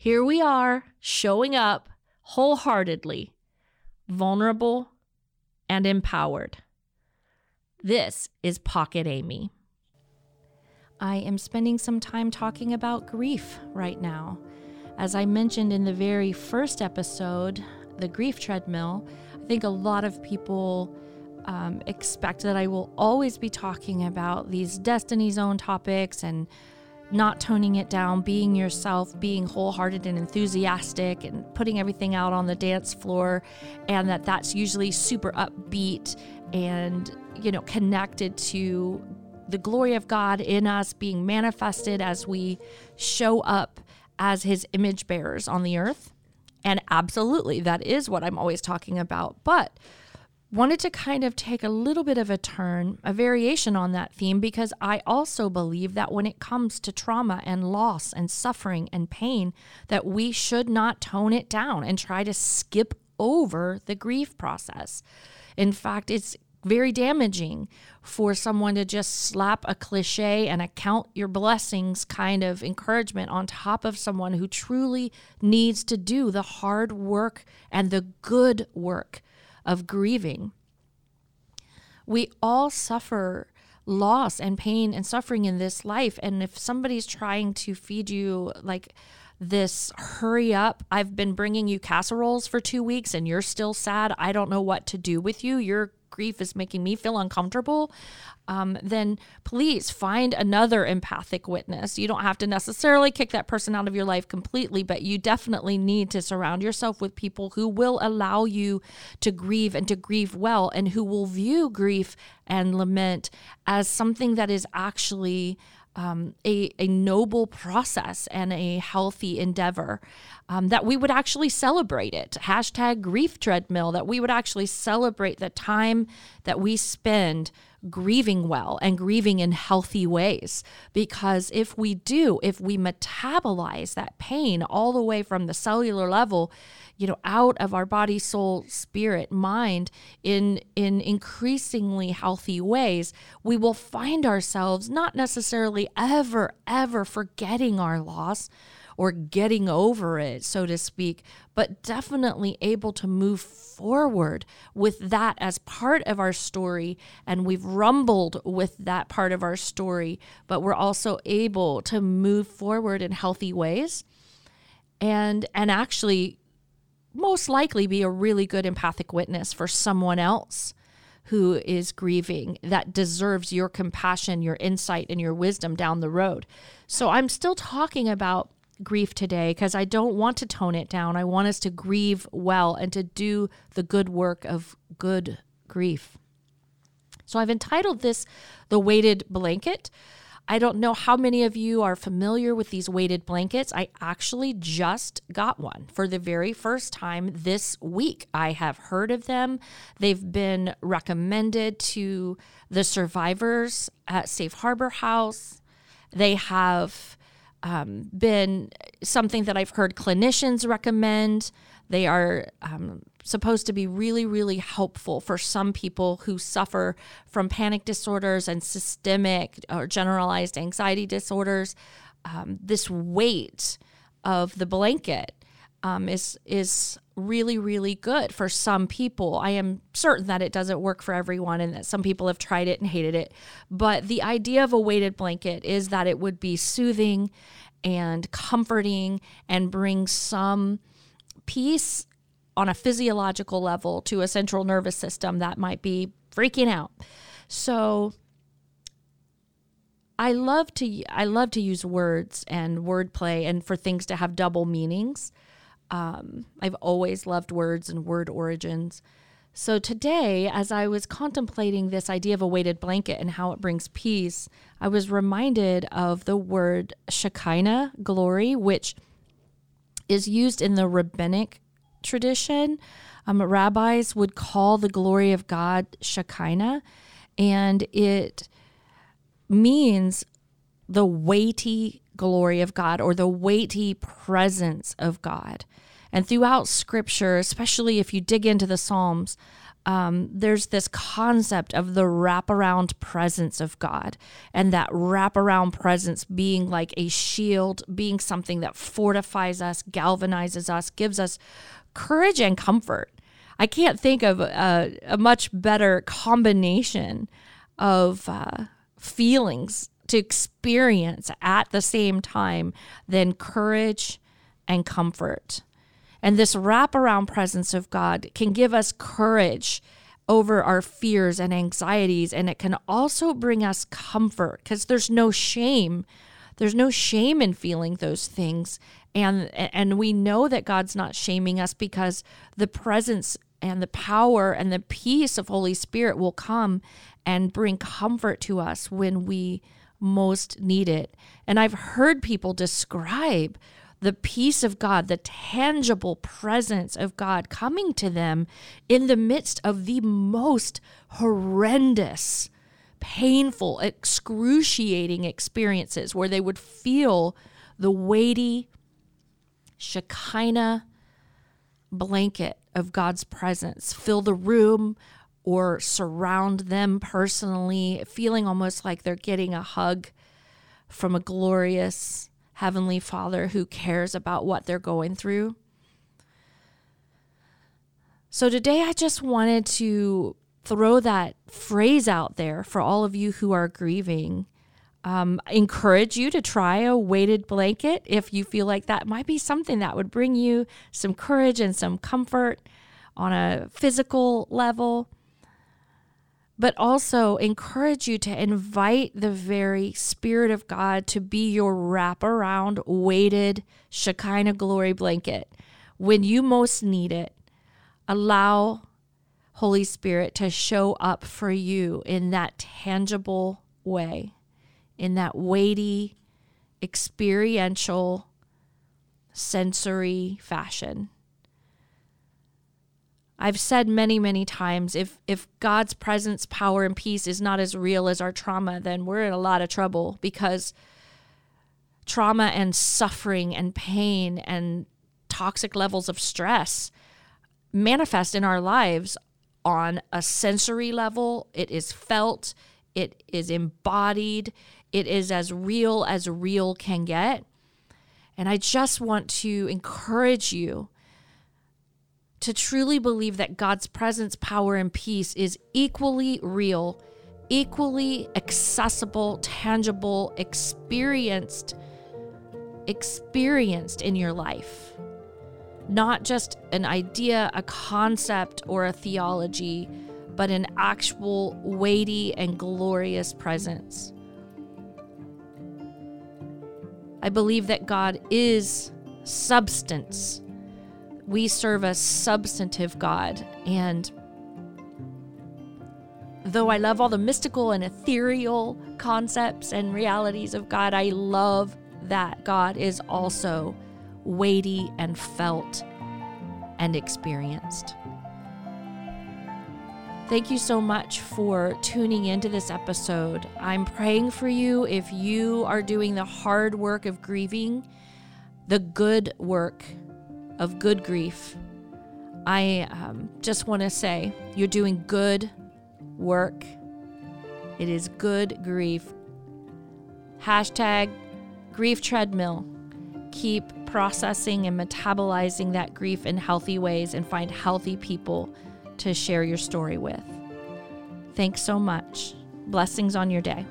Here we are showing up wholeheartedly, vulnerable, and empowered. This is Pocket Amy. I am spending some time talking about grief right now. As I mentioned in the very first episode, the grief treadmill, I think a lot of people um, expect that I will always be talking about these destiny zone topics and not toning it down, being yourself, being wholehearted and enthusiastic, and putting everything out on the dance floor, and that that's usually super upbeat and you know connected to the glory of God in us being manifested as we show up as his image bearers on the earth. And absolutely, that is what I'm always talking about. But wanted to kind of take a little bit of a turn, a variation on that theme, because I also believe that when it comes to trauma and loss and suffering and pain, that we should not tone it down and try to skip over the grief process. In fact, it's very damaging for someone to just slap a cliche and a count your blessings kind of encouragement on top of someone who truly needs to do the hard work and the good work of grieving. We all suffer loss and pain and suffering in this life. And if somebody's trying to feed you like this hurry up, I've been bringing you casseroles for two weeks and you're still sad, I don't know what to do with you, you're grief is making me feel uncomfortable, um, then please find another empathic witness. You don't have to necessarily kick that person out of your life completely, but you definitely need to surround yourself with people who will allow you to grieve and to grieve well and who will view grief and lament as something that is actually um, a, a noble process and a healthy endeavor, um, that we would actually celebrate it. Hashtag grief treadmill, that we would actually celebrate the time that we spend grieving well and grieving in healthy ways. Because if we do, if we metabolize that pain all the way from the cellular level, you know, out of our body, soul, spirit, mind in in increasingly healthy ways, we will find ourselves not necessarily ever, ever forgetting our loss or getting over it, so to speak, but definitely able to move forward with that as part of our story. And we've rumbled with that part of our story, but we're also able to move forward in healthy ways and and actually most likely be a really good empathic witness for someone else who is grieving that deserves your compassion, your insight, and your wisdom down the road. So I'm still talking about grief today because I don't want to tone it down. I want us to grieve well and to do the good work of good grief. So I've entitled this The Weighted Blanket. I don't know how many of you are familiar with these weighted blankets. I actually just got one for the very first time this week. I have heard of them. They've been recommended to the survivors at Safe Harbor House. They have um, been something that I've heard clinicians recommend. They are um, supposed to be really, really helpful for some people who suffer from panic disorders and systemic or generalized anxiety disorders. Um, this weight of the blanket um, is is really really good for some people. I am certain that it doesn't work for everyone, and that some people have tried it and hated it. But the idea of a weighted blanket is that it would be soothing and comforting and bring some peace on a physiological level to a central nervous system that might be freaking out. So I love to I love to use words and wordplay and for things to have double meanings. Um, I've always loved words and word origins. So today, as I was contemplating this idea of a weighted blanket and how it brings peace, I was reminded of the word Shekinah glory, which is used in the rabbinic tradition. Um, rabbis would call the glory of God Shekinah, and it means the weighty glory of God or the weighty presence of God. And throughout scripture, especially if you dig into the Psalms, um, there's this concept of the wraparound presence of God, and that wraparound presence being like a shield, being something that fortifies us, galvanizes us, gives us courage and comfort. I can't think of a, a much better combination of uh, feelings to experience at the same time than courage and comfort. And this wraparound presence of God can give us courage over our fears and anxieties. And it can also bring us comfort because there's no shame. There's no shame in feeling those things. And, and we know that God's not shaming us because the presence and the power and the peace of Holy Spirit will come and bring comfort to us when we most need it. And I've heard people describe the peace of God, the tangible presence of God coming to them in the midst of the most horrendous, painful, excruciating experiences where they would feel the weighty Shekinah blanket of God's presence fill the room or surround them personally, feeling almost like they're getting a hug from a glorious Heavenly Father who cares about what they're going through. So today I just wanted to throw that phrase out there for all of you who are grieving. Um, encourage you to try a weighted blanket if you feel like that might be something that would bring you some courage and some comfort on a physical level but also encourage you to invite the very Spirit of God to be your wraparound, weighted Shekinah glory blanket. When you most need it, allow Holy Spirit to show up for you in that tangible way, in that weighty, experiential, sensory fashion. I've said many, many times if if God's presence, power, and peace is not as real as our trauma, then we're in a lot of trouble because trauma and suffering and pain and toxic levels of stress manifest in our lives on a sensory level. It is felt, it is embodied, it is as real as real can get. And I just want to encourage you to truly believe that God's presence, power, and peace is equally real, equally accessible, tangible, experienced, experienced in your life. Not just an idea, a concept, or a theology, but an actual weighty and glorious presence. I believe that God is substance we serve a substantive God. And though I love all the mystical and ethereal concepts and realities of God, I love that God is also weighty and felt and experienced. Thank you so much for tuning into this episode. I'm praying for you if you are doing the hard work of grieving, the good work of good grief, I um, just want to say you're doing good work. It is good grief. Hashtag grief treadmill. Keep processing and metabolizing that grief in healthy ways and find healthy people to share your story with. Thanks so much. Blessings on your day.